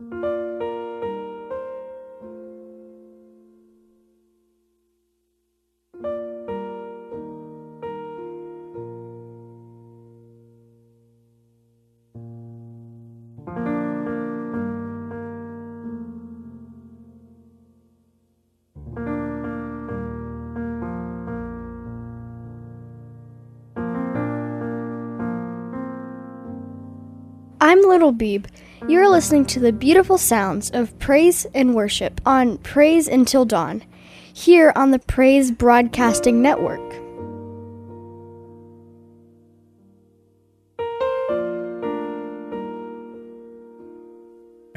I'm Little Beeb. You're listening to the beautiful sounds of praise and worship on Praise Until Dawn, here on the Praise Broadcasting Network.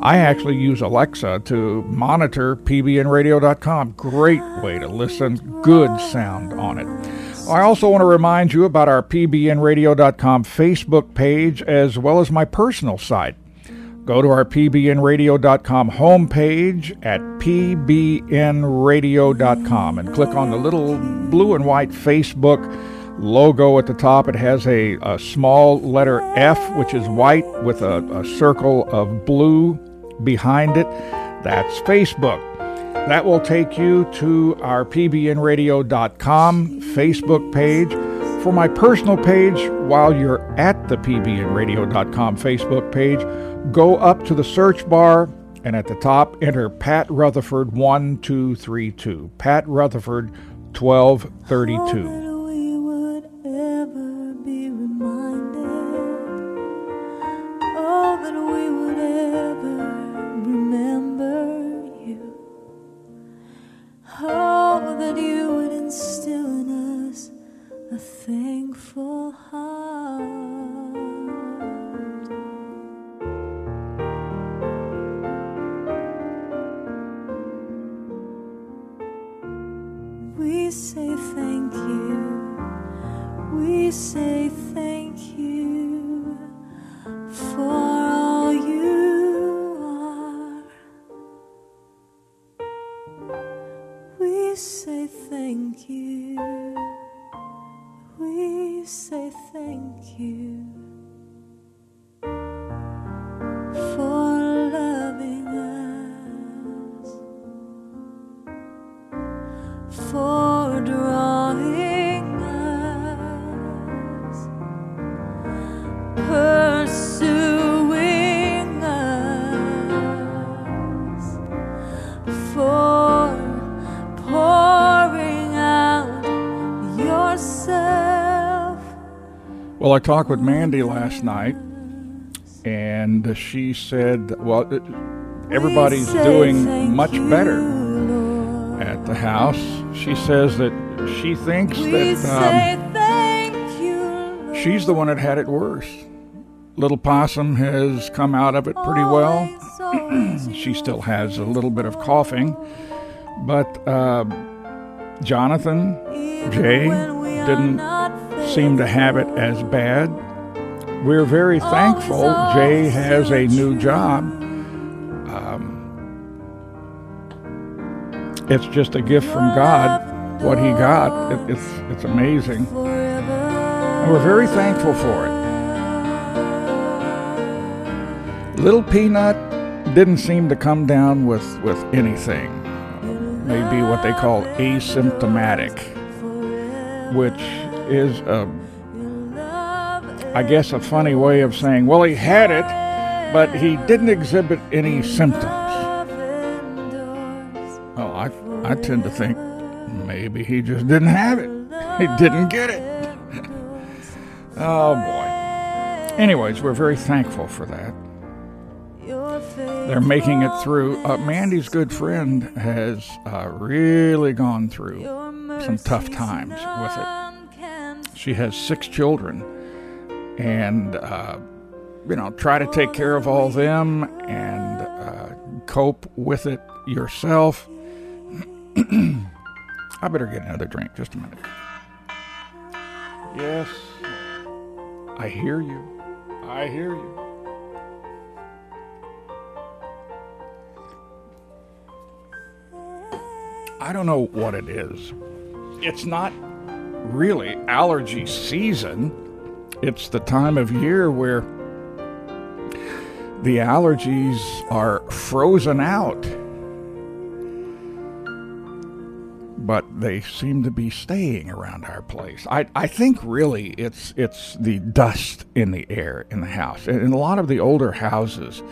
I actually use Alexa to monitor pbnradio.com. Great way to listen, good sound on it. I also want to remind you about our pbnradio.com Facebook page as well as my personal site. Go to our pbnradio.com homepage at pbnradio.com and click on the little blue and white Facebook logo at the top. It has a, a small letter F, which is white with a, a circle of blue behind it. That's Facebook. That will take you to our pbnradio.com Facebook page. For my personal page, while you're at the pbnradio.com Facebook page, go up to the search bar and at the top enter Pat Rutherford 1232. Pat Rutherford 1232. that you would instill in us a thankful heart. We say thank you, we say thank you for. Well, I talked with Mandy last night, and she said, well, everybody's doing much better at the house. She says that she thinks that um, she's the one that had it worse. Little Possum has come out of it pretty well. she still has a little bit of coughing, but uh, Jonathan, Jay, didn't seem to have it as bad. We're very thankful Jay has a new job. Um, it's just a gift from God, what he got. It, it's, it's amazing. And we're very thankful for it. Little Peanut didn't seem to come down with, with anything. Maybe what they call asymptomatic, which is a, I guess, a funny way of saying, well, he had it, but he didn't exhibit any symptoms. Well, I, I tend to think maybe he just didn't have it. He didn't get it. oh boy. Anyways, we're very thankful for that. They're making it through. Uh, Mandy's good friend has uh, really gone through some tough times with it. She has six children, and uh, you know, try to take care of all them and uh, cope with it yourself. I better get another drink. Just a minute. Yes, I hear you. I hear you. I don't know what it is. It's not really allergy season. It's the time of year where the allergies are frozen out. But they seem to be staying around our place. I, I think really it's it's the dust in the air in the house. In a lot of the older houses,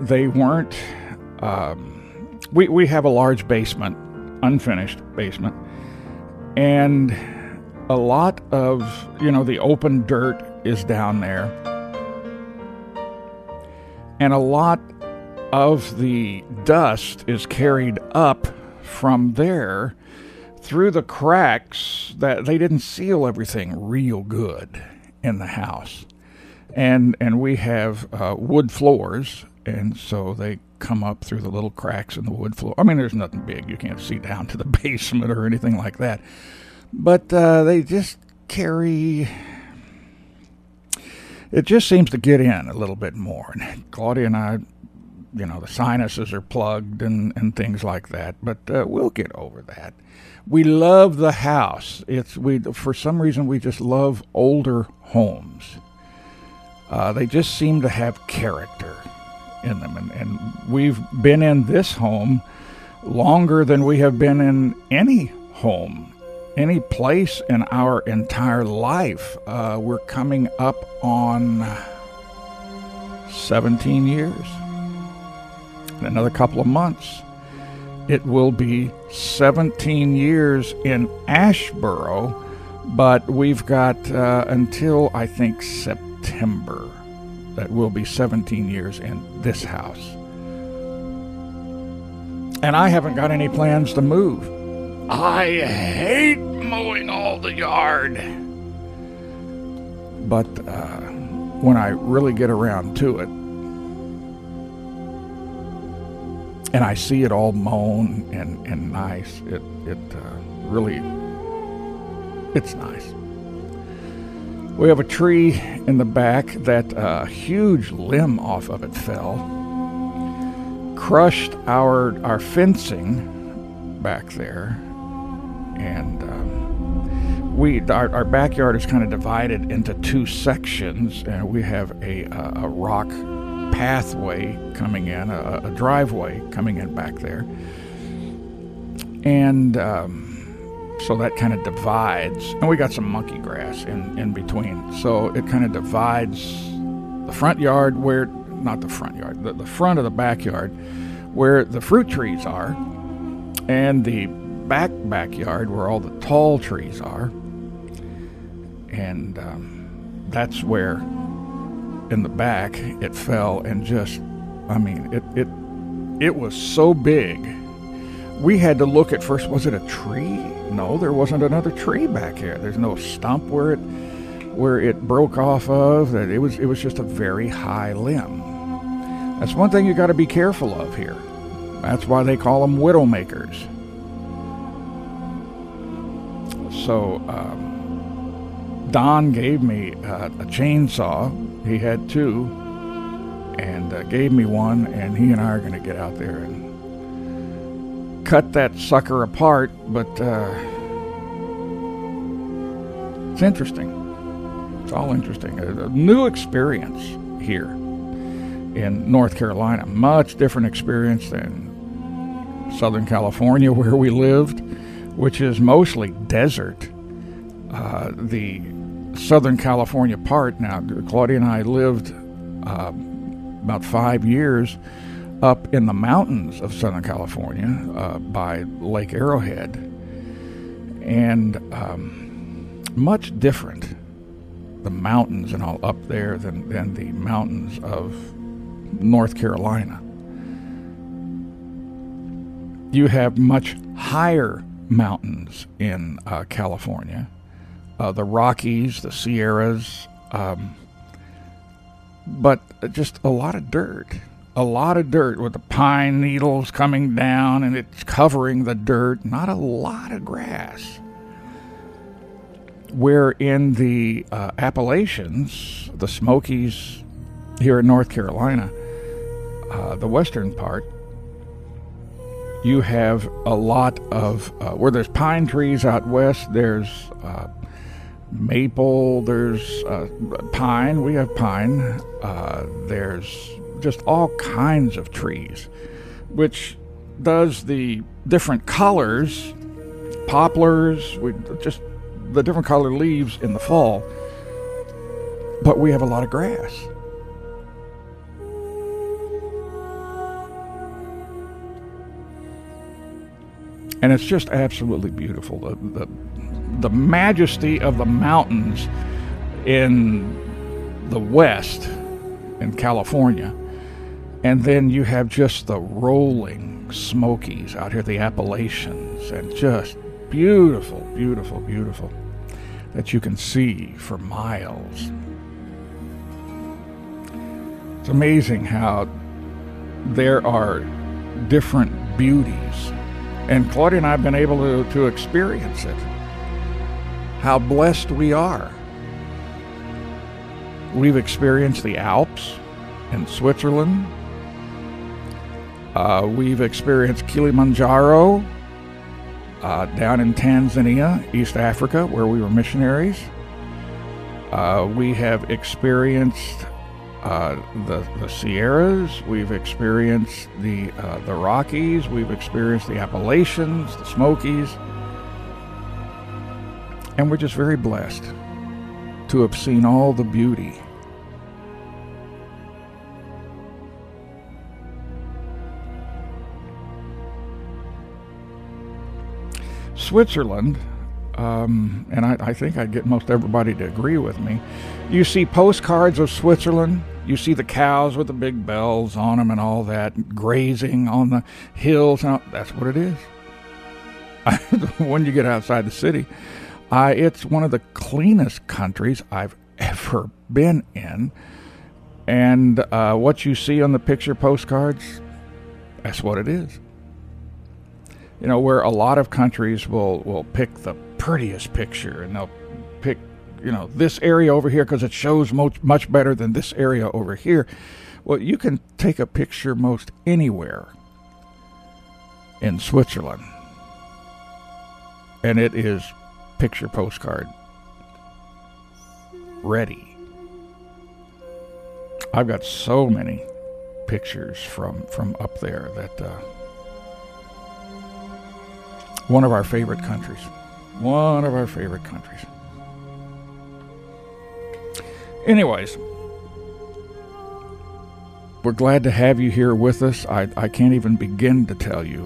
they weren't um, we, we have a large basement, unfinished basement, and a lot of, you know, the open dirt is down there. And a lot of the dust is carried up from there through the cracks that they didn't seal everything real good in the house. And and we have uh, wood floors, and so they come up through the little cracks in the wood floor. I mean, there's nothing big. You can't see down to the basement or anything like that. But uh, they just carry. It just seems to get in a little bit more. And Claudia and I, you know, the sinuses are plugged and, and things like that. But uh, we'll get over that. We love the house. It's we for some reason we just love older homes. Uh, they just seem to have character in them. And, and we've been in this home longer than we have been in any home, any place in our entire life. Uh, we're coming up on 17 years. In another couple of months, it will be 17 years in Asheboro, but we've got uh, until I think September that will be 17 years in this house. And I haven't got any plans to move. I hate mowing all the yard. But uh, when I really get around to it, and I see it all mown and, and nice, it, it uh, really, it's nice. We have a tree in the back that a huge limb off of it fell, crushed our our fencing back there, and um, we our, our backyard is kind of divided into two sections, and we have a a, a rock pathway coming in, a, a, driveway coming in back there, and. Um, so that kind of divides and we got some monkey grass in, in between. So it kind of divides the front yard where not the front yard the, the front of the backyard where the fruit trees are and the back backyard where all the tall trees are. And um, that's where in the back it fell and just i mean it it it was so big. We had to look at first was it a tree no, there wasn't another tree back here. There's no stump where it where it broke off of. That It was it was just a very high limb. That's one thing you got to be careful of here. That's why they call them widowmakers. So um, Don gave me uh, a chainsaw. He had two, and uh, gave me one. And he and I are going to get out there and cut that sucker apart, but uh, it's interesting. It's all interesting. A, a new experience here in North Carolina. Much different experience than Southern California, where we lived, which is mostly desert. Uh, the Southern California part, now, Claudia and I lived uh, about five years up in the mountains of Southern California uh, by Lake Arrowhead, and um, much different the mountains and all up there than, than the mountains of North Carolina. You have much higher mountains in uh, California, uh, the Rockies, the Sierras, um, but just a lot of dirt. A lot of dirt with the pine needles coming down and it's covering the dirt, not a lot of grass where in the uh, Appalachians, the Smokies here in North Carolina, uh, the western part, you have a lot of uh, where there's pine trees out west. There's uh, maple. There's uh, pine. We have pine. Uh, there's just all kinds of trees, which does the different colors. Poplars. We just the different color leaves in the fall, but we have a lot of grass. And it's just absolutely beautiful. The, the, the majesty of the mountains in the west in California. And then you have just the rolling Smokies out here, the Appalachians, and just beautiful, beautiful, beautiful that you can see for miles. It's amazing how there are different beauties, and Claudia and I have been able to, to experience it. How blessed we are. We've experienced the Alps in Switzerland. Uh, we've experienced Kilimanjaro uh, down in Tanzania, East Africa, where we were missionaries. Uh, we have experienced uh, the, the Sierras. We've experienced the uh, the Rockies. We've experienced the Appalachians, the Smokies, and we're just very blessed to have seen all the beauty Switzerland, um, and I, I, think I'd get most everybody to agree with me. You see postcards of Switzerland. You see the cows with the big bells on them and all that, grazing on the hills. That's what it is. when you get outside the city, uh, it's one of the cleanest countries I've ever been in. And uh, what you see on the picture postcards, that's what it is you know, where a lot of countries will, will pick the prettiest picture and they'll pick, you know, this area over here because it shows much, much better than this area over here. Well, you can take a picture most anywhere in Switzerland, and it is picture postcard ready. I've got so many pictures from from up there that uh, one of our favorite countries. One of our favorite countries. Anyways, we're glad to have you here with us. I, I can't even begin to tell you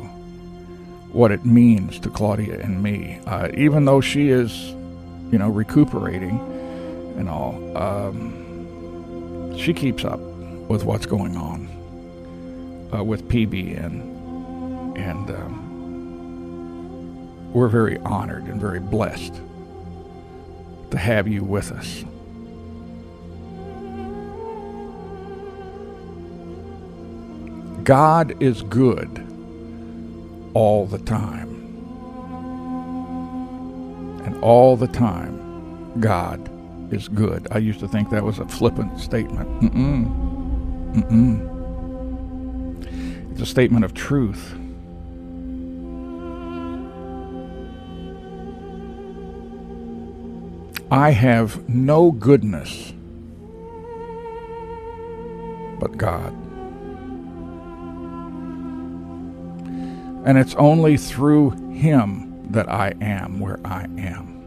what it means to Claudia and me. Uh, even though she is, you know, recuperating and all, um, she keeps up with what's going on uh, with PBN. And um, we're very honored and very blessed to have you with us. God is good all the time. And all the time, God is good. I used to think that was a flippant statement. Mm-mm. Mm-mm. It's a statement of truth. I have no goodness but God. And it's only through Him that I am where I am.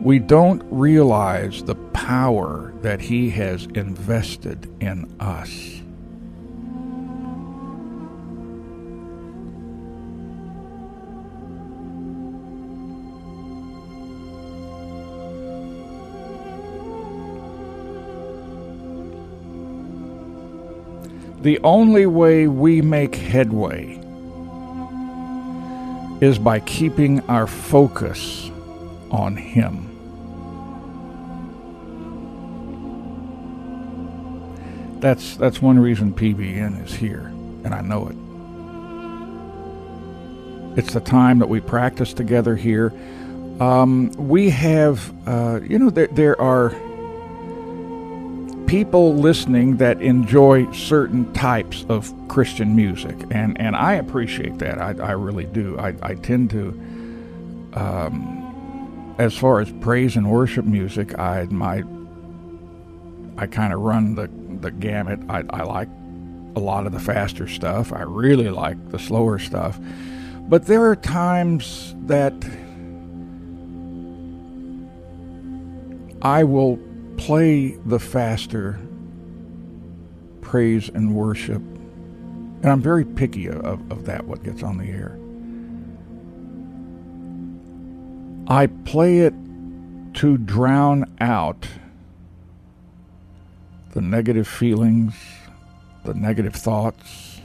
We don't realize the power that He has invested in us. The only way we make headway is by keeping our focus on Him. That's, that's one reason PBN is here, and I know it. It's the time that we practice together here. Um, we have, uh, you know, there, there are people listening that enjoy certain types of Christian music, and, and I appreciate that. I, I really do. I, I tend to, um, as far as praise and worship music, I my I kind of run the the gamut. I, I like a lot of the faster stuff. I really like the slower stuff, but there are times that I will play the faster praise and worship. And I'm very picky of, of that, what gets on the air. I play it to drown out the negative feelings, the negative thoughts,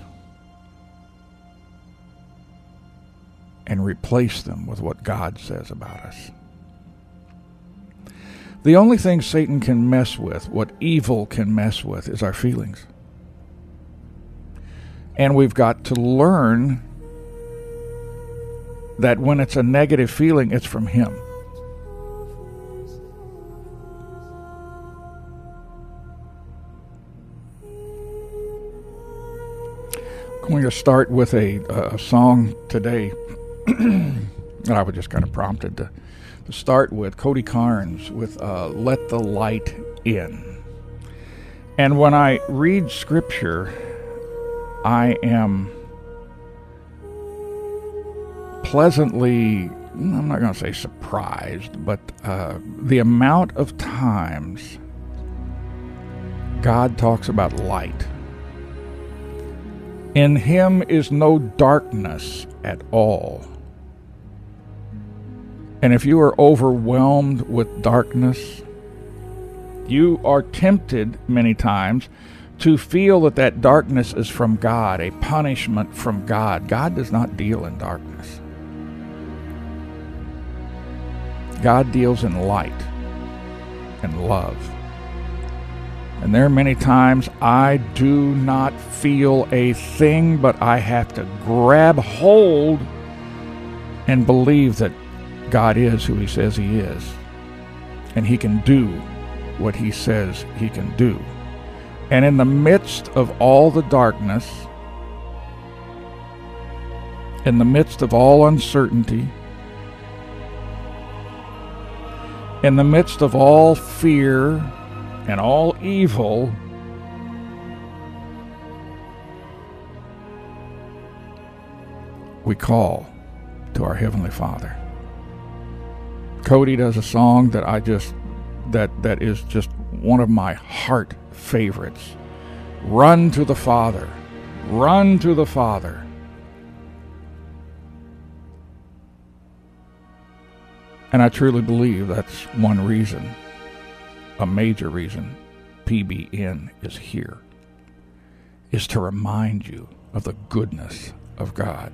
and replace them with what God says about us. The only thing Satan can mess with, what evil can mess with, is our feelings. And we've got to learn that when it's a negative feeling, it's from him. I'm going to start with a, a song today that I was just kind of prompted to to start with Cody Carnes with uh, Let the Light In. And when I read scripture, I am pleasantly, I'm not going to say surprised, but uh, the amount of times God talks about light. In him is no darkness at all. And if you are overwhelmed with darkness, you are tempted many times to feel that that darkness is from God, a punishment from God. God does not deal in darkness. God deals in light and love. And there are many times I do not feel a thing, but I have to grab hold and believe that God is who He says He is, and He can do what He says He can do. And in the midst of all the darkness, in the midst of all uncertainty, in the midst of all fear and all evil, we call to our Heavenly Father. Cody does a song that I just that that is just one of my heart favorites. Run to the Father. Run to the Father. And I truly believe that's one reason, a major reason PBN is here, is to remind you of the goodness of God.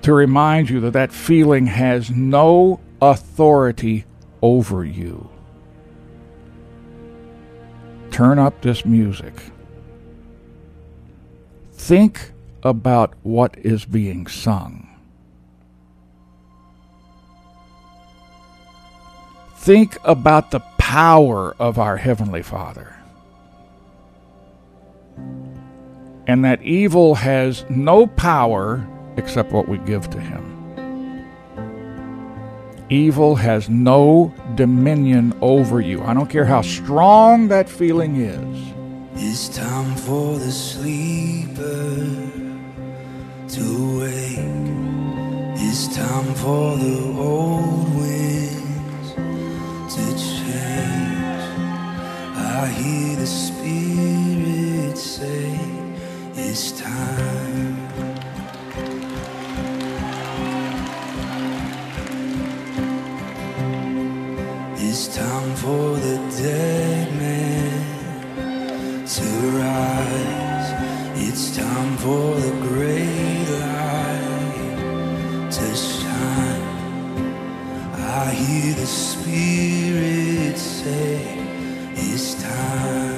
To remind you that that feeling has no authority over you. Turn up this music. Think about what is being sung. Think about the power of our Heavenly Father. And that evil has no power except what we give to Him. Evil has no dominion over you. I don't care how strong that feeling is. It's time for the sleeper to wake. It's time for the old winds to change. I hear the Spirit say, It's time. It's time for the dead man to rise. It's time for the great light to shine. I hear the Spirit say, It's time.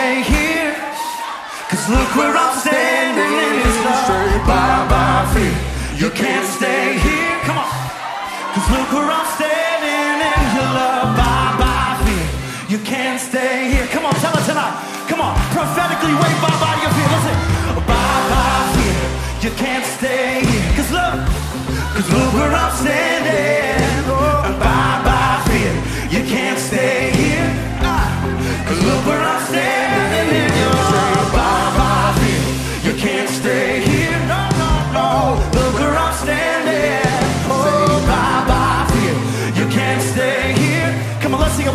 stay here. Cause look where I'm standing in this love. By my feet. You can't stay here. Come on. Cause look where I'm standing in your love. By my feet. You can't stay here. Come on, tell us tonight. Come on. Prophetically wave bye bye your fear. Listen. Bye bye fear. You can't stay here. Cause look. Cause look where I'm standing.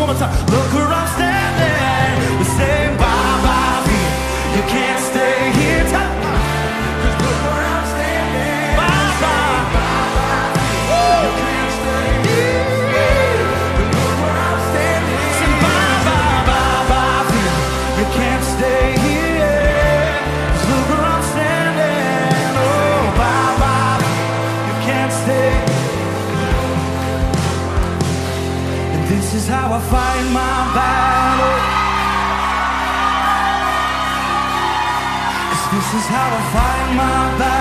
one more time. Look around. how I find my balance.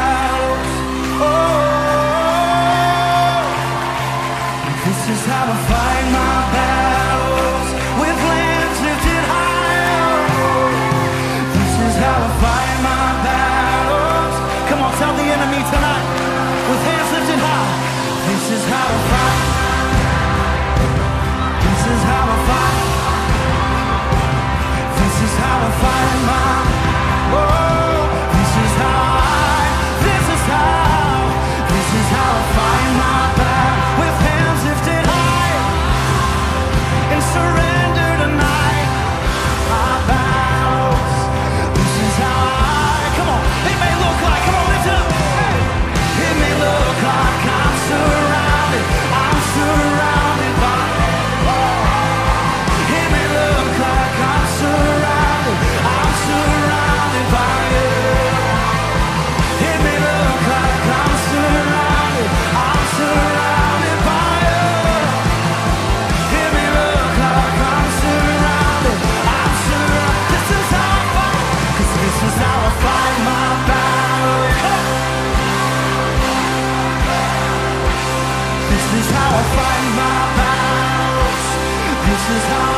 Hit me low, clock. I'll find my balance. This is how.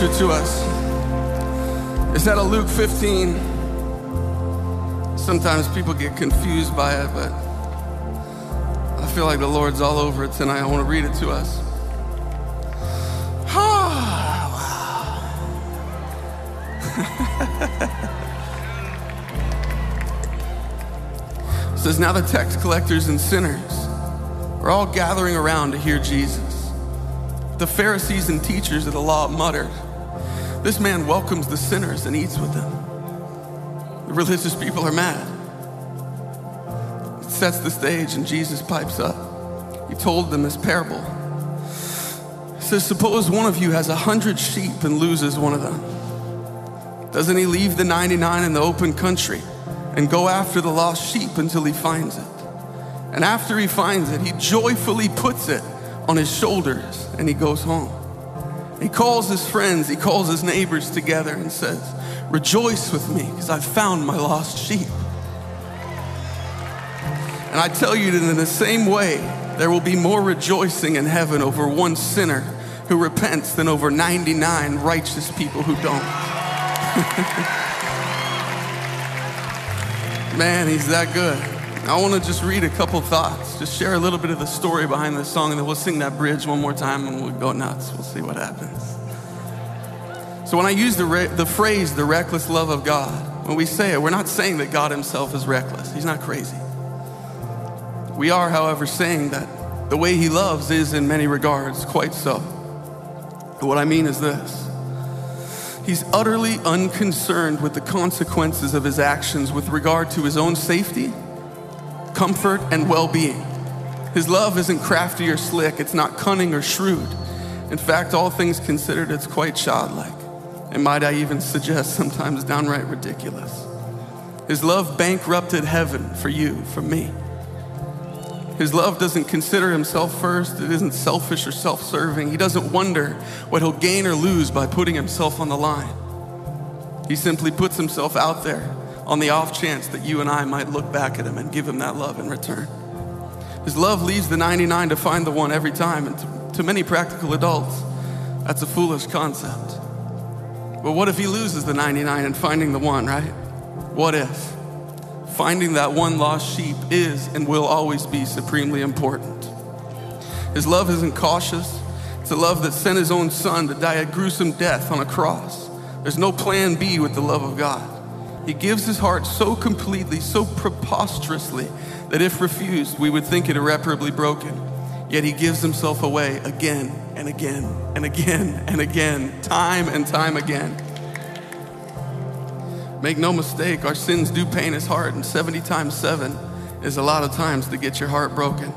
Scripture to us. It's out of Luke 15. Sometimes people get confused by it, but I feel like the Lord's all over it tonight. I want to read it to us. It says, Now the tax collectors and sinners are all gathering around to hear Jesus. The Pharisees and teachers of the law muttered, This man welcomes the sinners and eats with them. The religious people are mad. It sets the stage, and Jesus pipes up. He told them this parable. He says, Suppose one of you has a hundred sheep and loses one of them. Doesn't he leave the 99 in the open country and go after the lost sheep until he finds it? And after he finds it, he joyfully puts it on his shoulders and he goes home. He calls his friends, he calls his neighbors together and says, Rejoice with me because I have found my lost sheep. And I tell you that in the same way, there will be more rejoicing in heaven over one sinner who repents than over 99 righteous people who don't. Man, he's that good. I want to just read a couple thoughts, just share a little bit of the story behind this song, and then we'll sing that bridge one more time and we'll go nuts. We'll see what happens. So, when I use the, re- the phrase, the reckless love of God, when we say it, we're not saying that God Himself is reckless. He's not crazy. We are, however, saying that the way He loves is, in many regards, quite so. What I mean is this He's utterly unconcerned with the consequences of his actions with regard to his own safety, comfort, and well being. His love isn't crafty or slick, it's not cunning or shrewd. In fact, all things considered, it's quite childlike. And might I even suggest sometimes downright ridiculous. His love bankrupted heaven for you, for me. His love doesn't consider himself first. It isn't selfish or self serving. He doesn't wonder what he'll gain or lose by putting himself on the line. He simply puts himself out there on the off chance that you and I might look back at him and give him that love in return. His love leaves the 99 to find the one every time. And to, to many practical adults, that's a foolish concept. But what if he loses the 99 and finding the one, right? What if? finding that one lost sheep is and will always be supremely important. His love isn't cautious. It's a love that sent his own son to die a gruesome death on a cross. There's no plan B with the love of God. He gives his heart so completely, so preposterously, that if refused, we would think it irreparably broken. Yet he gives himself away again and again and again and again, time and time again. Make no mistake, our sins do pain his heart, and 70 times 7 is a lot of times to get your heart broken.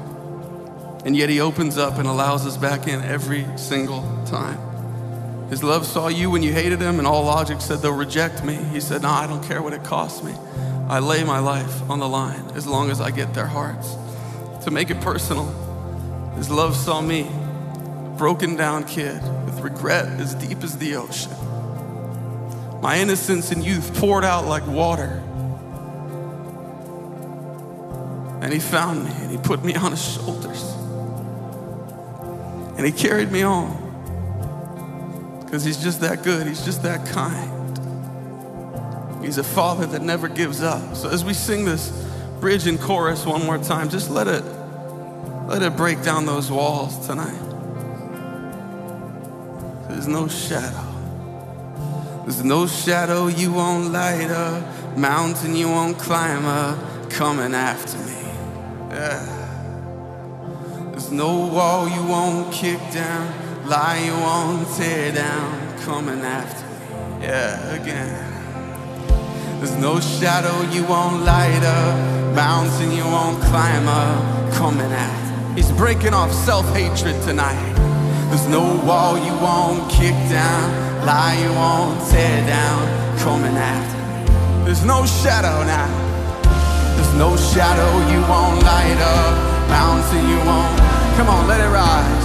And yet he opens up and allows us back in every single time. His love saw you when you hated him, and all logic said they'll reject me. He said, No, I don't care what it costs me. I lay my life on the line as long as I get their hearts. To make it personal, his love saw me, a broken down kid with regret as deep as the ocean. My innocence and youth poured out like water. And he found me and he put me on his shoulders. And he carried me on. Because he's just that good, he's just that kind. He's a father that never gives up. So as we sing this bridge and chorus one more time, just let it let it break down those walls tonight. There's no shadow. There's no shadow you won't light up, mountain you won't climb up, coming after me. Yeah. There's no wall you won't kick down, lie you won't tear down, coming after me. Yeah, again. There's no shadow you won't light up, mountain you won't climb up, coming after. He's breaking off self-hatred tonight. There's no wall you won't kick down, lie you won't tear down, coming after. There's no shadow now. There's no shadow you won't light up, mountain you won't. Come on, let it rise.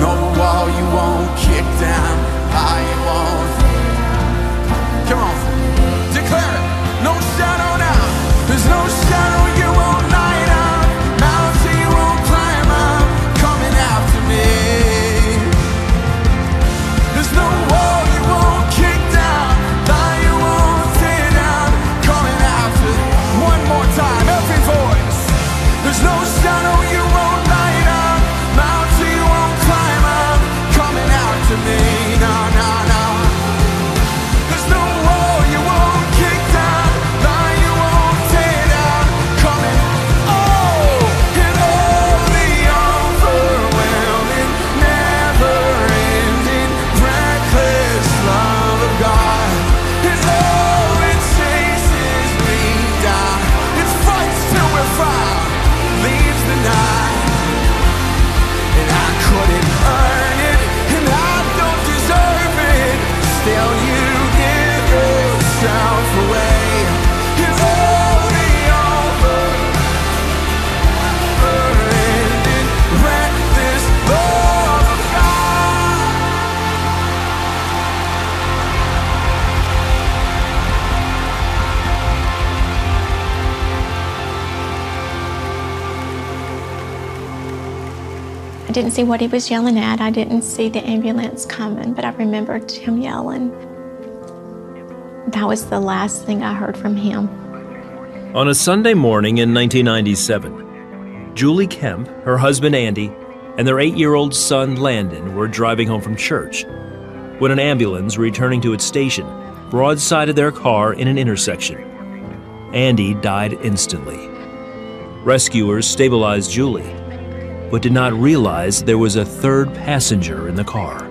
No wall you won't kick down, you won't. Come on, declare it. No shadow didn't see what he was yelling at. I didn't see the ambulance coming, but I remembered him yelling. That was the last thing I heard from him. On a Sunday morning in 1997, Julie Kemp, her husband Andy, and their eight year old son Landon were driving home from church when an ambulance returning to its station broadsided their car in an intersection. Andy died instantly. Rescuers stabilized Julie, but did not realize there was a third passenger in the car.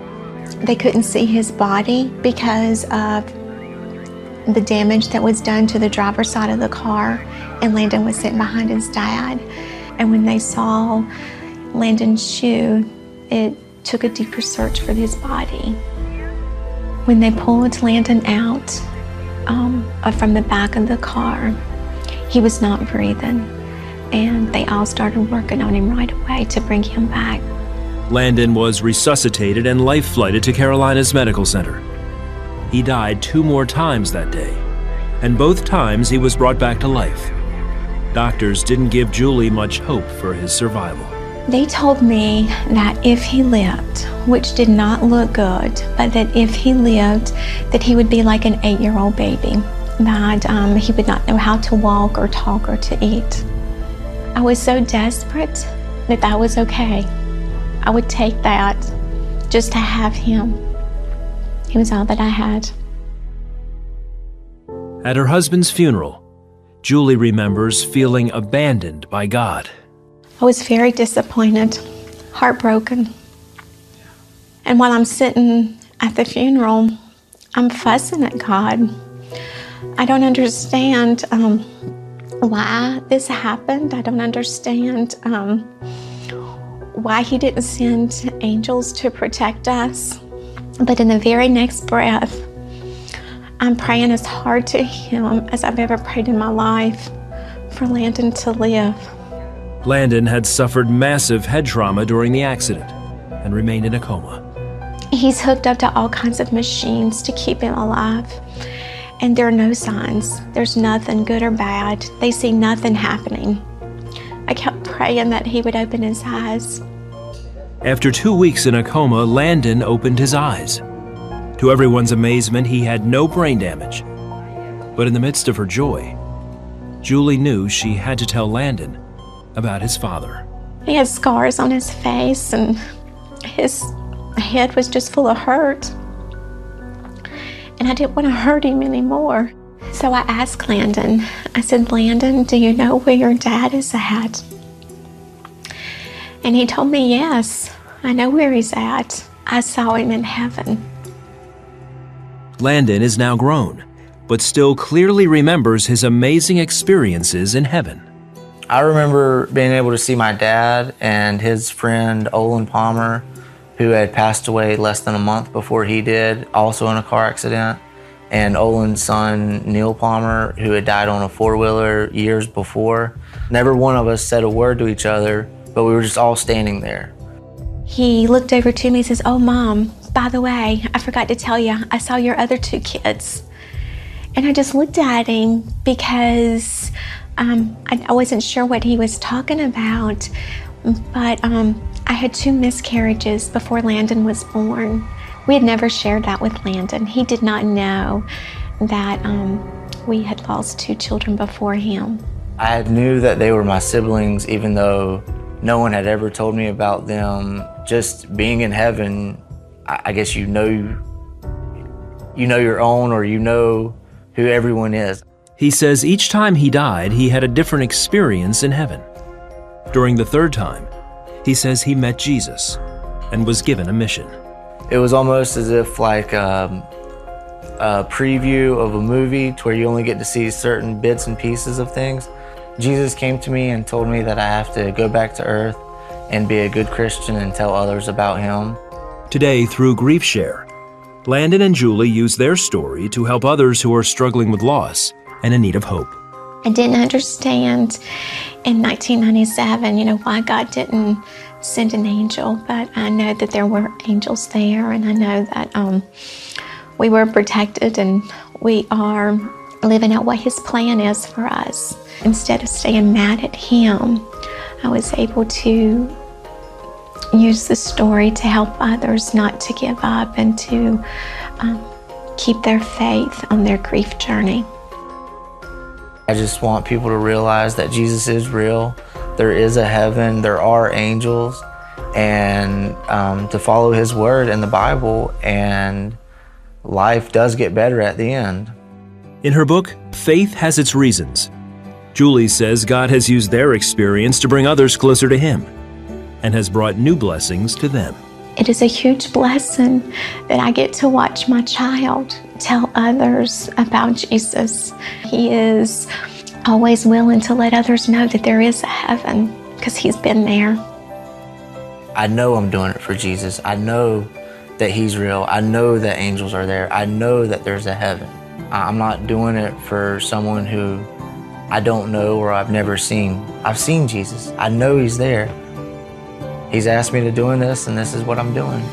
They couldn't see his body because of the damage that was done to the driver's side of the car, and Landon was sitting behind his dad. And when they saw Landon's shoe, it took a deeper search for his body. When they pulled Landon out um, from the back of the car, he was not breathing, and they all started working on him right away to bring him back. Landon was resuscitated and life flighted to Carolinas Medical Center. He died two more times that day, and both times he was brought back to life. Doctors didn't give Julie much hope for his survival. They told me that if he lived, which did not look good, but that if he lived, that he would be like an eight-year-old baby, that um, he would not know how to walk or talk or to eat. I was so desperate that that was okay. I would take that just to have him. He was all that I had. At her husband's funeral, Julie remembers feeling abandoned by God. I was very disappointed, heartbroken. And while I'm sitting at the funeral, I'm fussing at God. I don't understand um, why this happened. I don't understand um, why He didn't send angels to protect us. But in the very next breath, I'm praying as hard to Him as I've ever prayed in my life for Landon to live. Landon had suffered massive head trauma during the accident and remained in a coma. He's hooked up to all kinds of machines to keep him alive. And there are no signs. There's nothing good or bad. They see nothing happening. I kept praying that he would open his eyes. After two weeks in a coma, Landon opened his eyes. To everyone's amazement, he had no brain damage. But in the midst of her joy, Julie knew she had to tell Landon about his father. He had scars on his face, and his head was just full of hurt. And I didn't want to hurt him anymore. So I asked Landon, I said, Landon, do you know where your dad is at? And he told me, Yes, I know where he's at. I saw him in heaven. Landon is now grown, but still clearly remembers his amazing experiences in heaven. I remember being able to see my dad and his friend Olin Palmer, who had passed away less than a month before he did, also in a car accident, and Olin's son Neil Palmer, who had died on a four wheeler years before. Never one of us said a word to each other, but we were just all standing there. He looked over to me and says, Oh, mom, by the way, I forgot to tell you, I saw your other two kids. And I just looked at him because um, I, wasn't sure what he was talking about, but um, I had two miscarriages before Landon was born. We had never shared that with Landon. He did not know that um, we had lost two children before him. I knew that they were my siblings, even though no one had ever told me about them. Just being in heaven, I, I guess you know you know your own, or you know who everyone is. He says each time he died, he had a different experience in heaven. During the third time, he says he met Jesus and was given a mission. It was almost as if like um, a preview of a movie to where you only get to see certain bits and pieces of things. Jesus came to me and told me that I have to go back to earth and be a good Christian and tell others about him. Today, through GriefShare, Landon and Julie use their story to help others who are struggling with loss and in need of hope. I didn't understand in 1997, you know, why God didn't send an angel, but I know that there were angels there, and I know that um, we were protected and we are living out what His plan is for us. Instead of staying mad at Him, I was able to use the story to help others not to give up and to um, keep their faith on their grief journey. I just want people to realize that Jesus is real. There is a heaven, there are angels, and um, to follow His word in the Bible, and life does get better at the end. In her book, Faith Has Its Reasons, Julie says God has used their experience to bring others closer to Him and has brought new blessings to them. It is a huge blessing that I get to watch my child tell others about Jesus. He is always willing to let others know that there is a heaven because he's been there. I know I'm doing it for Jesus. I know that He's real. I know that angels are there. I know that there's a heaven. I'm not doing it for someone who I don't know or I've never seen. I've seen Jesus. I know He's there. He's asked me to doing this, and this is what I'm doing.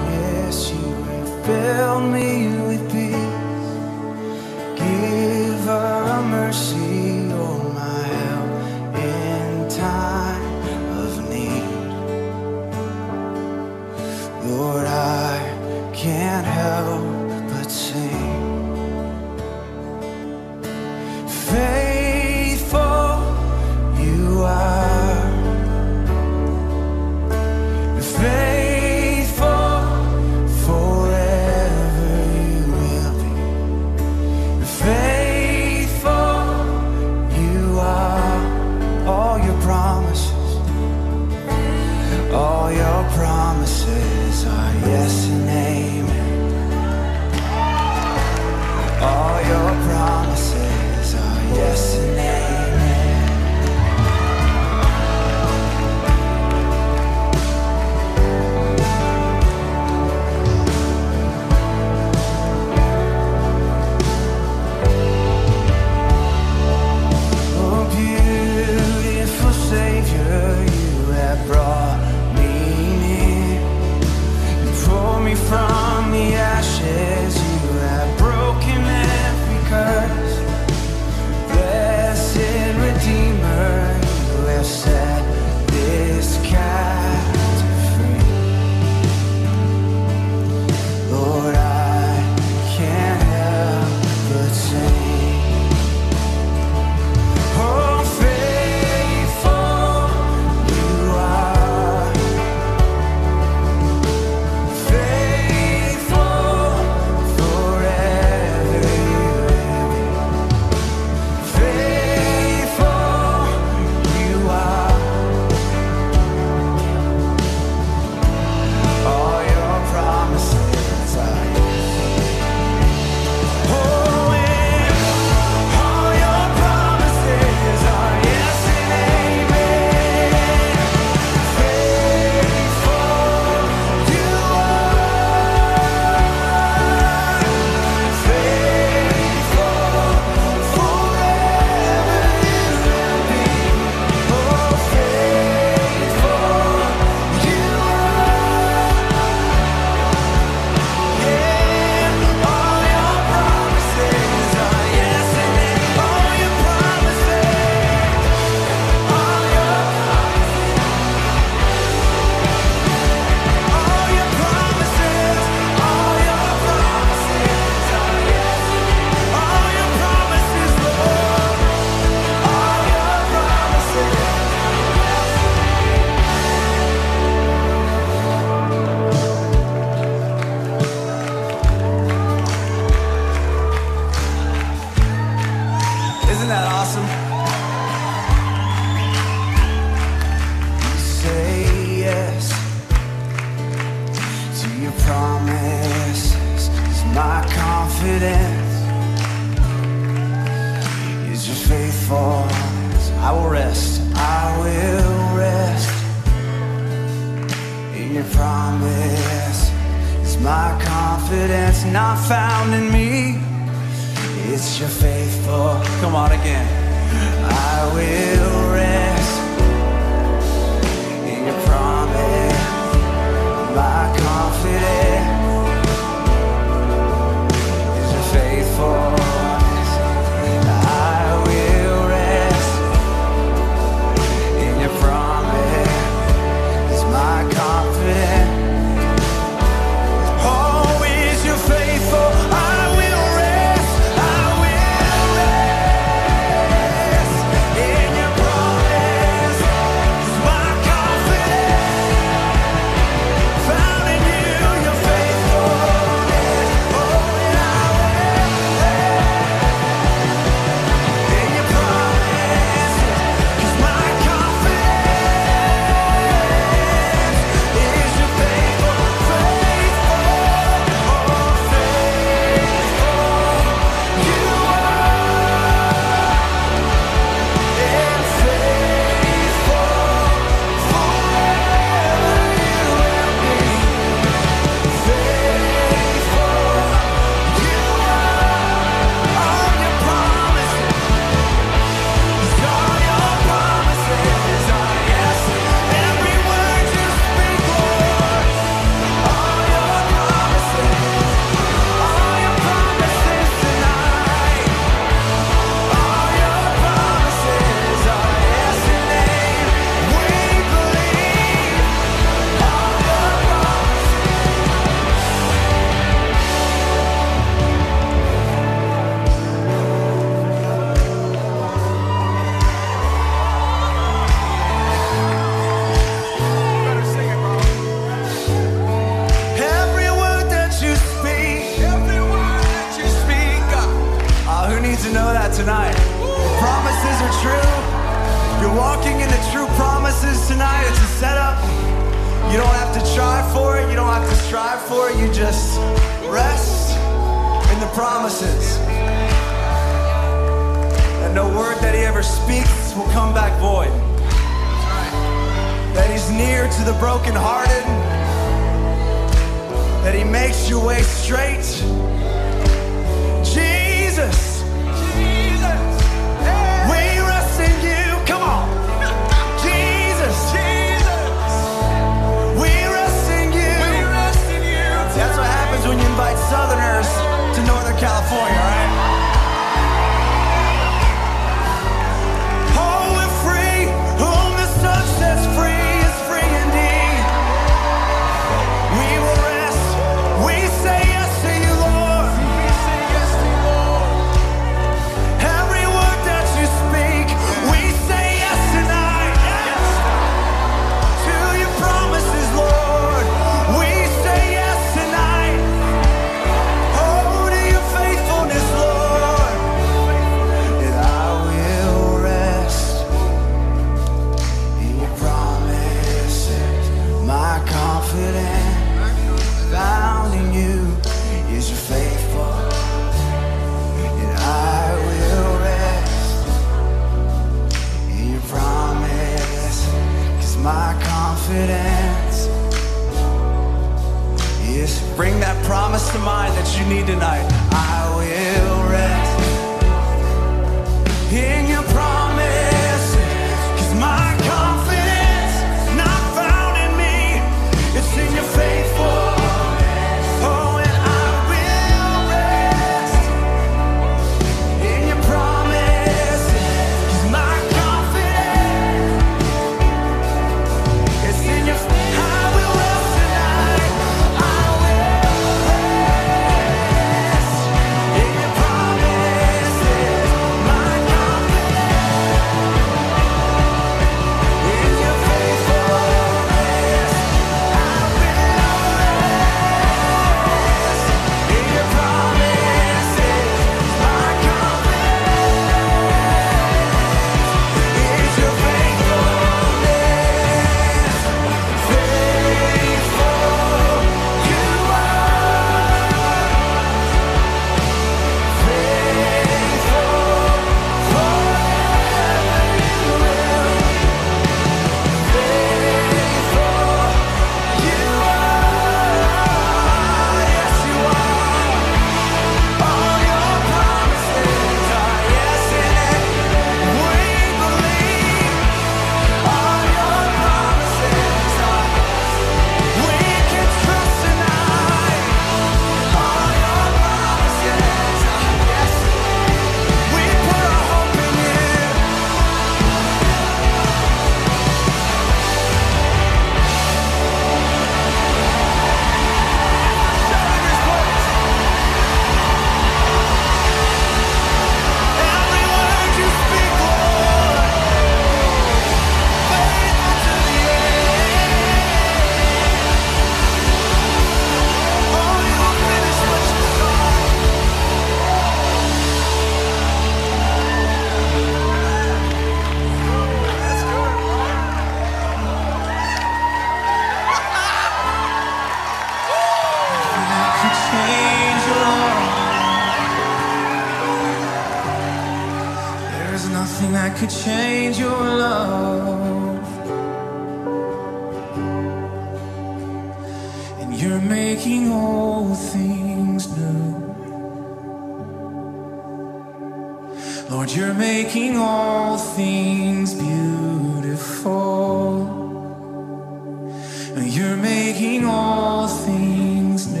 You're making all things new.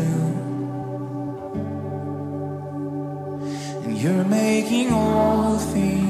And you're making all things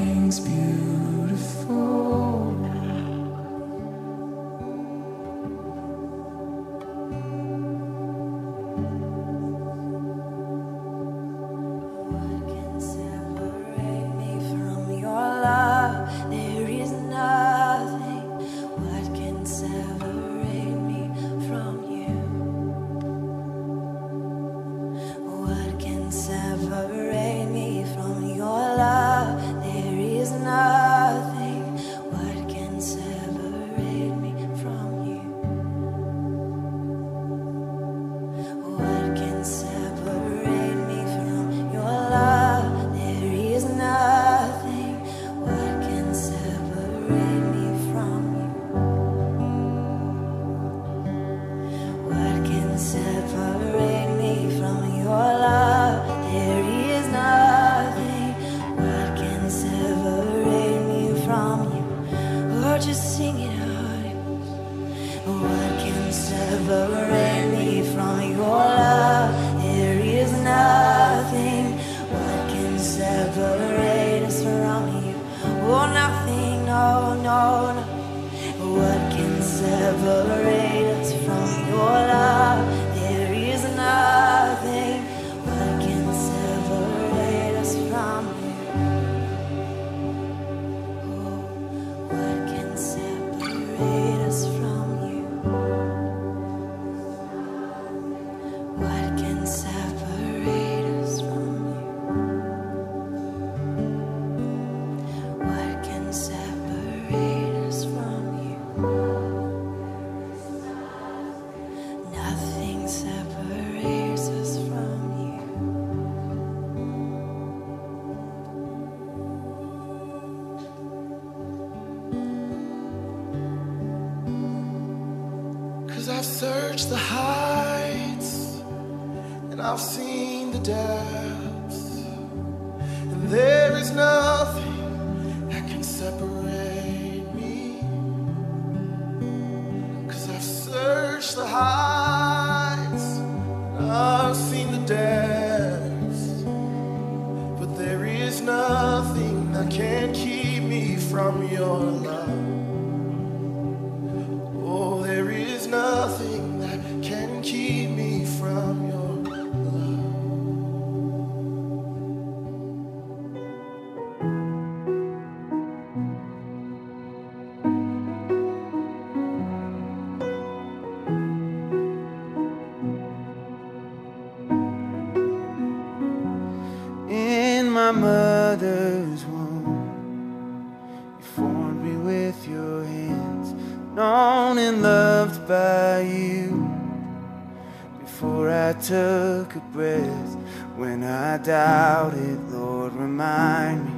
doubt it, Lord, remind me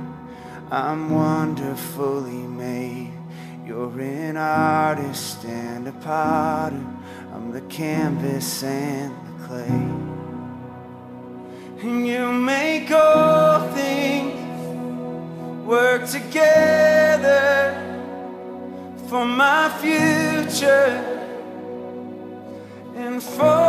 I'm wonderfully made. You're an artist and a potter. I'm the canvas and the clay. And you make all things work together for my future and for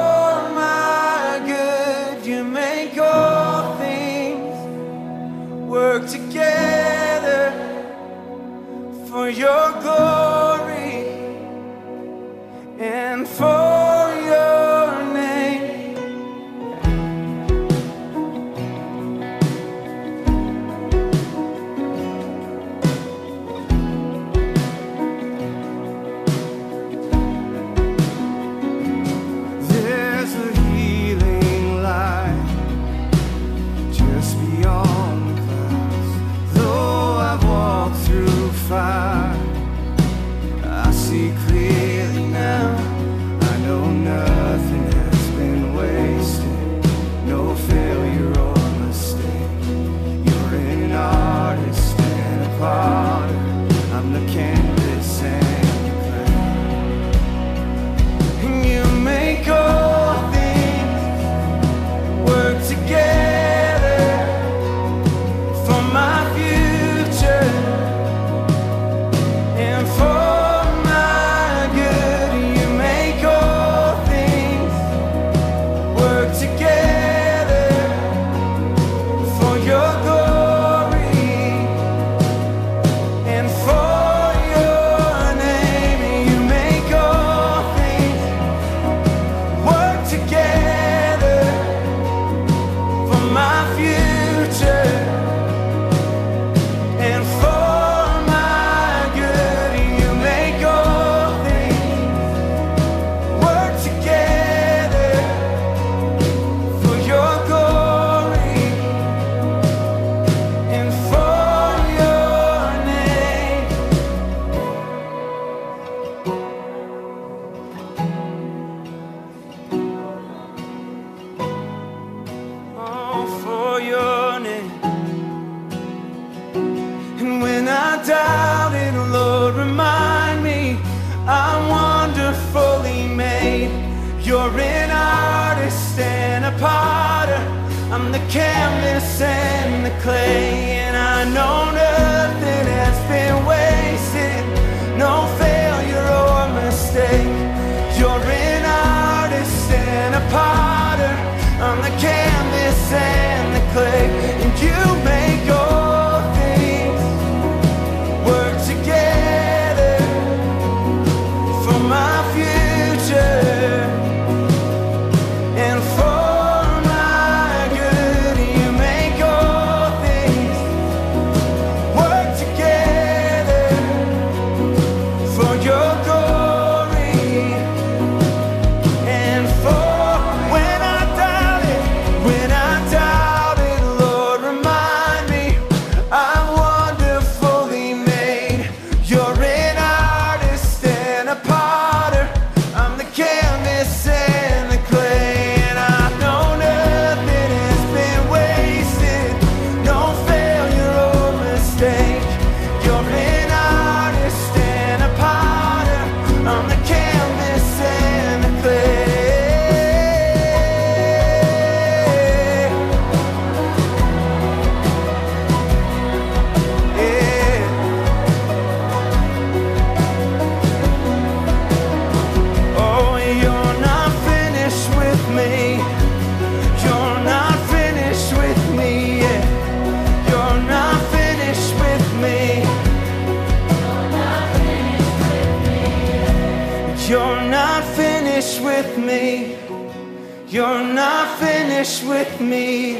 You're not finished with me.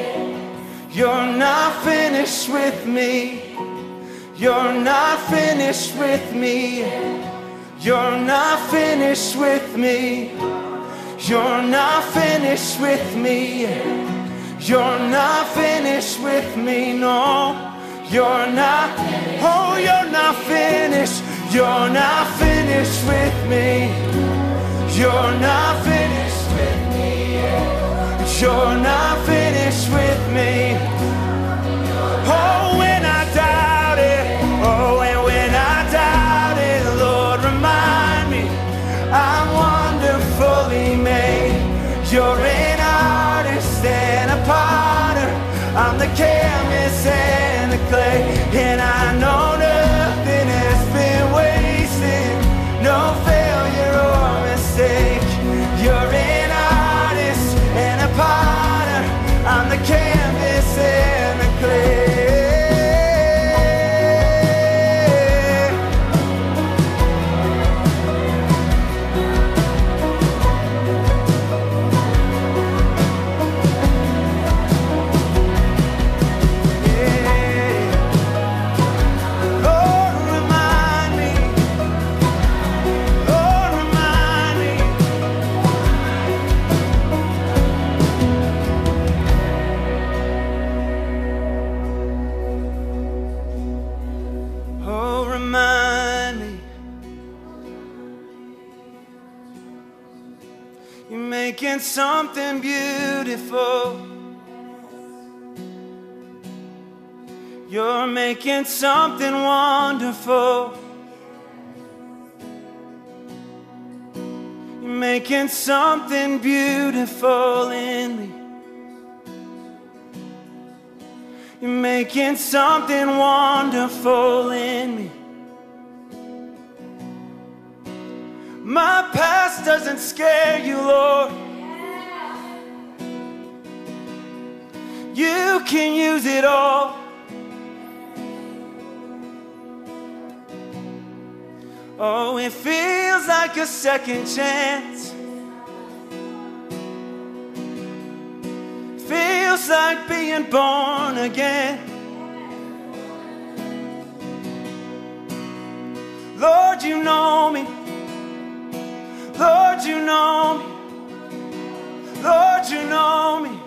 You're not finished with me. You're not finished with me. You're not finished with me. You're not finished with me. You're not finished with me. No, you're not. Oh, you're not finished. You're not finished with me. You're not finished. You're not finished with me. Oh, when I doubt it, oh, and when I doubt it, Lord, remind me I'm wonderfully made. You're an artist and a potter. I'm the canvas and the clay, and I know making something beautiful. You're making something wonderful. You're making something beautiful in me. You're making something wonderful in me. My past doesn't scare you, Lord. You can use it all. Oh, it feels like a second chance. Feels like being born again. Lord, you know me. Lord, you know me. Lord, you know me.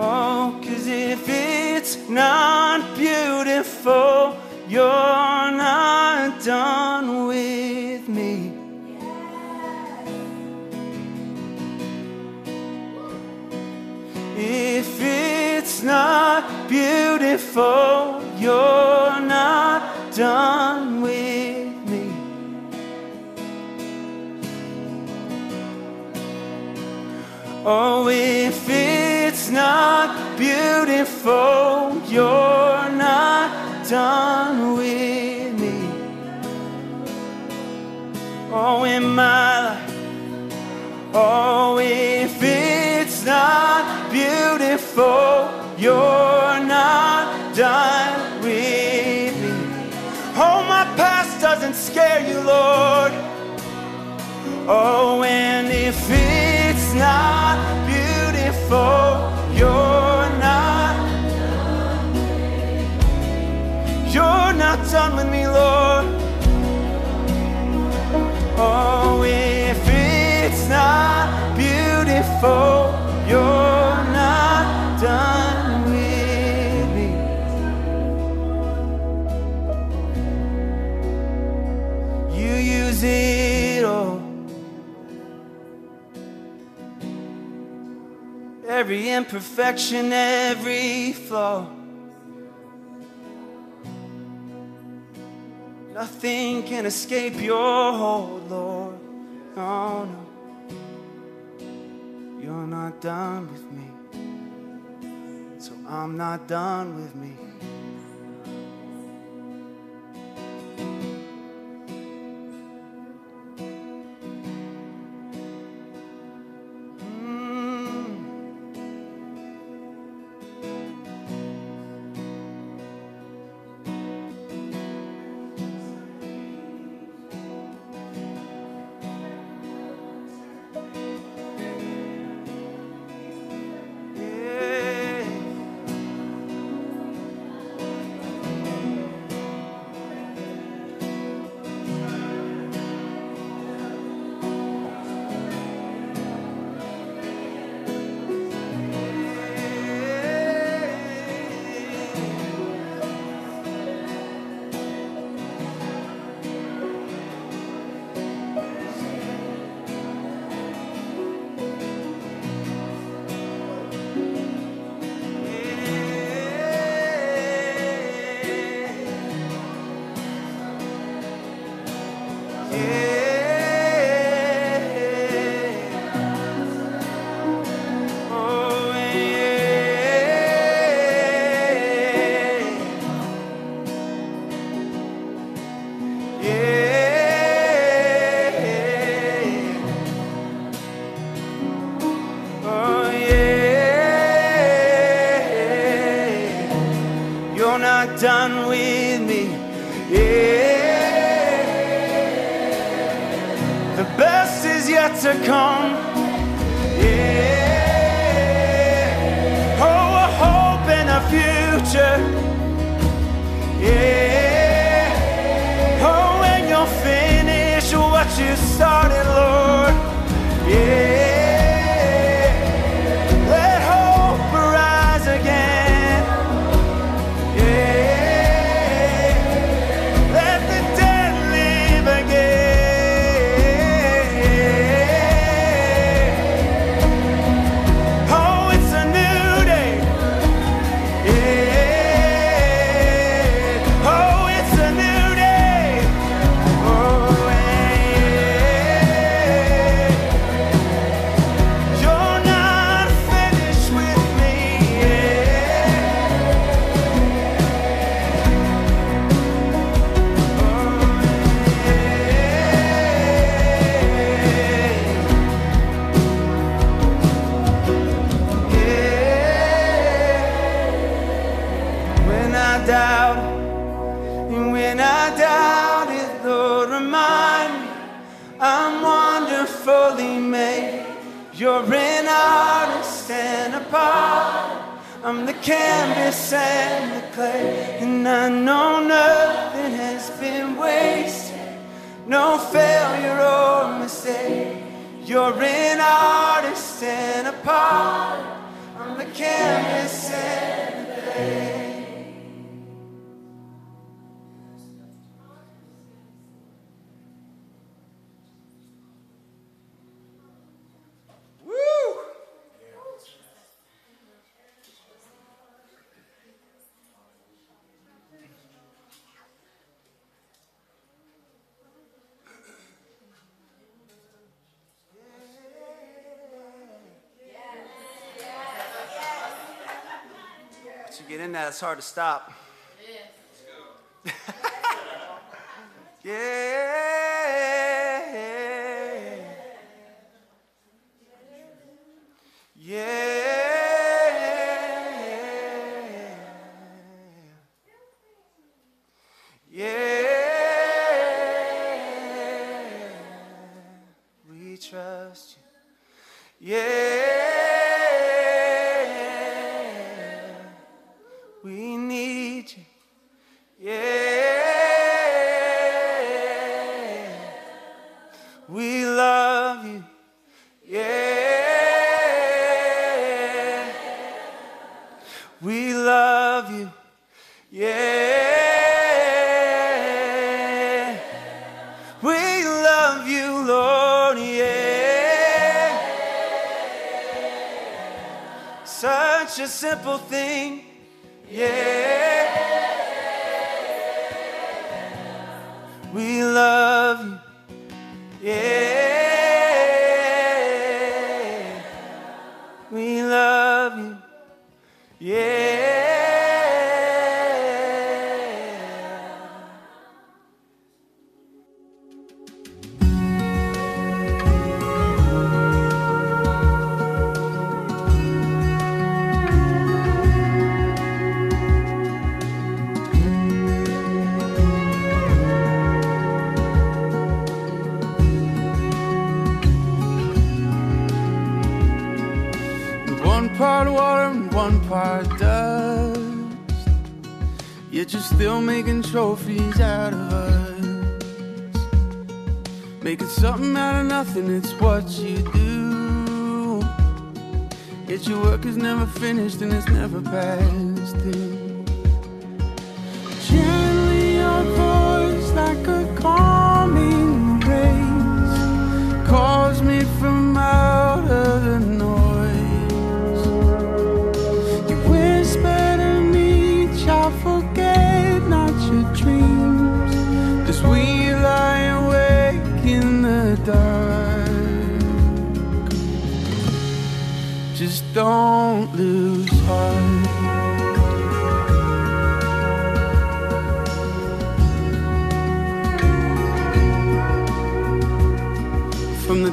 Oh, cause if it's not beautiful, you're not done with me. If it's not beautiful, you're not done with Oh, if it's not beautiful, you're not done with me. Oh, in my life. Oh, if it's not beautiful, you're not done with me. Oh, my past doesn't scare you, Lord. Oh, and if it's not Oh, if it's not beautiful, Every imperfection, every flaw. Nothing can escape your hold, Lord. No, no. You're not done with me. So I'm not done with me. And Once you get in that, it's hard to stop. yeah.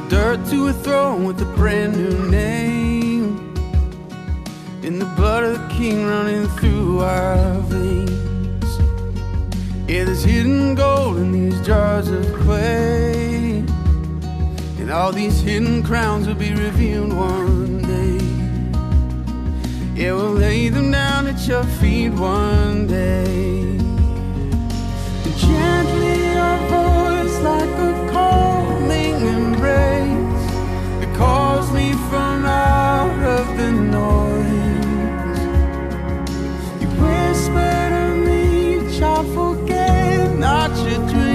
Dirt to a throne with a brand new name. In the blood of the king running through our veins. Yeah, there's hidden gold in these jars of clay. And all these hidden crowns will be revealed one day. Yeah, we'll lay them down at your feet one day. And gently your voice like a calming embrace that calls me from out of the noise. You whisper to me, child, forget not your dreams.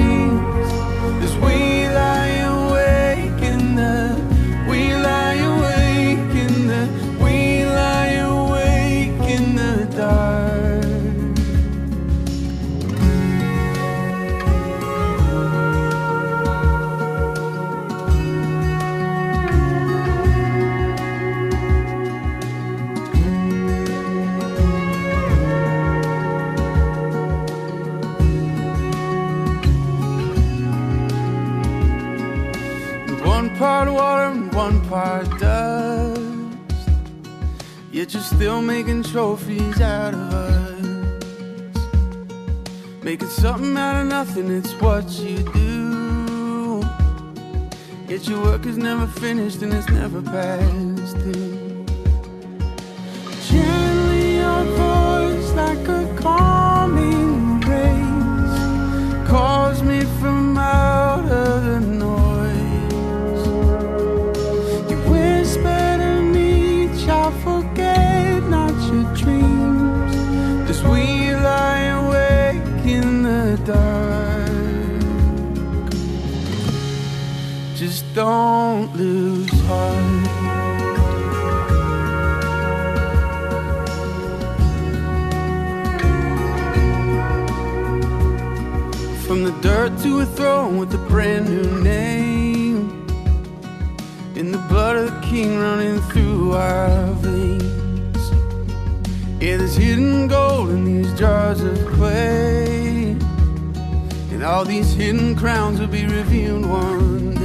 Part dust. Yet you're still making trophies out of us. Making something out of nothing, it's what you do. Yet your work is never finished and it's never past. Gently your voice like a calming grace calls me from out of the noise. Don't lose heart. From the dirt to a throne with a brand new name. In the blood of the king running through our veins. Yeah, there's hidden gold in these jars of clay. And all these hidden crowns will be revealed one.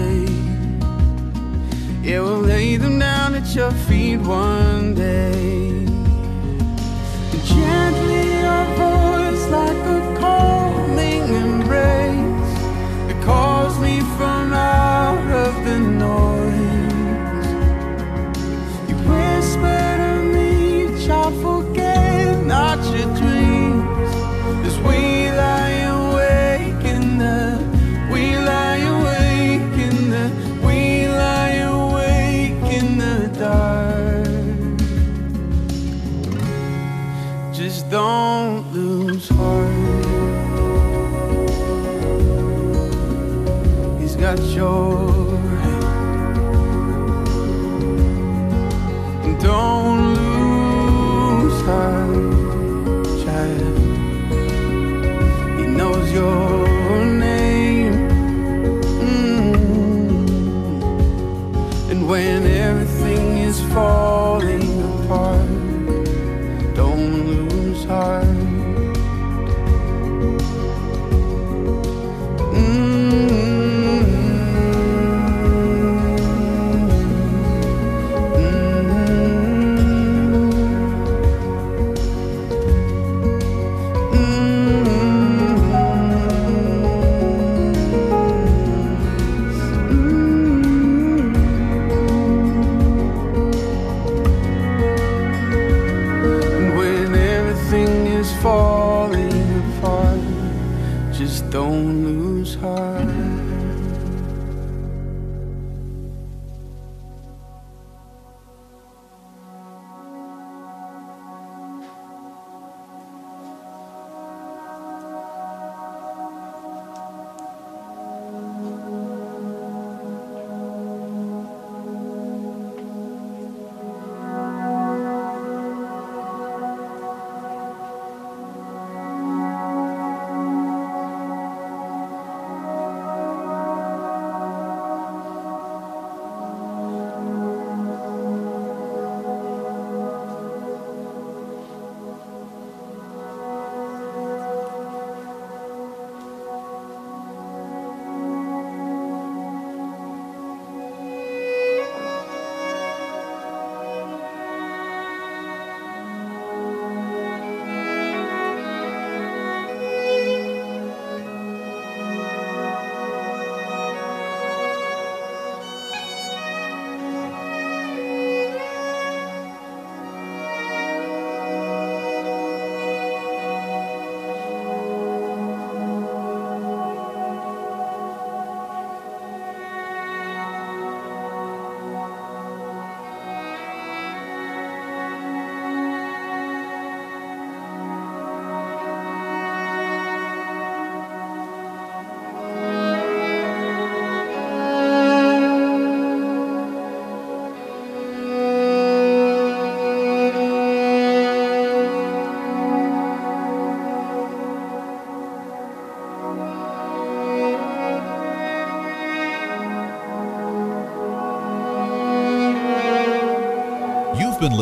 Yeah, we'll lay them down at your feet one day. Gently your voice like a calming embrace. It calls me from out of the noise. You whisper to me, child, forget not your dreams. As we lie Don't lose heart. He's got your hand. Don't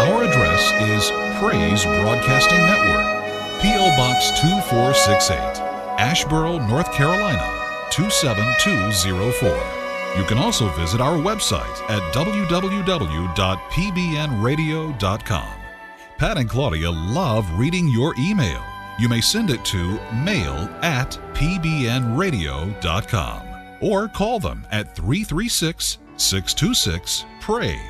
Our address is Praise Broadcasting Network, P.O. Box 2468, Asheboro, North Carolina 27204. You can also visit our website at www.pbnradio.com. Pat and Claudia love reading your email. You may send it to mail at pbnradio.com or call them at 336 626 PRAY.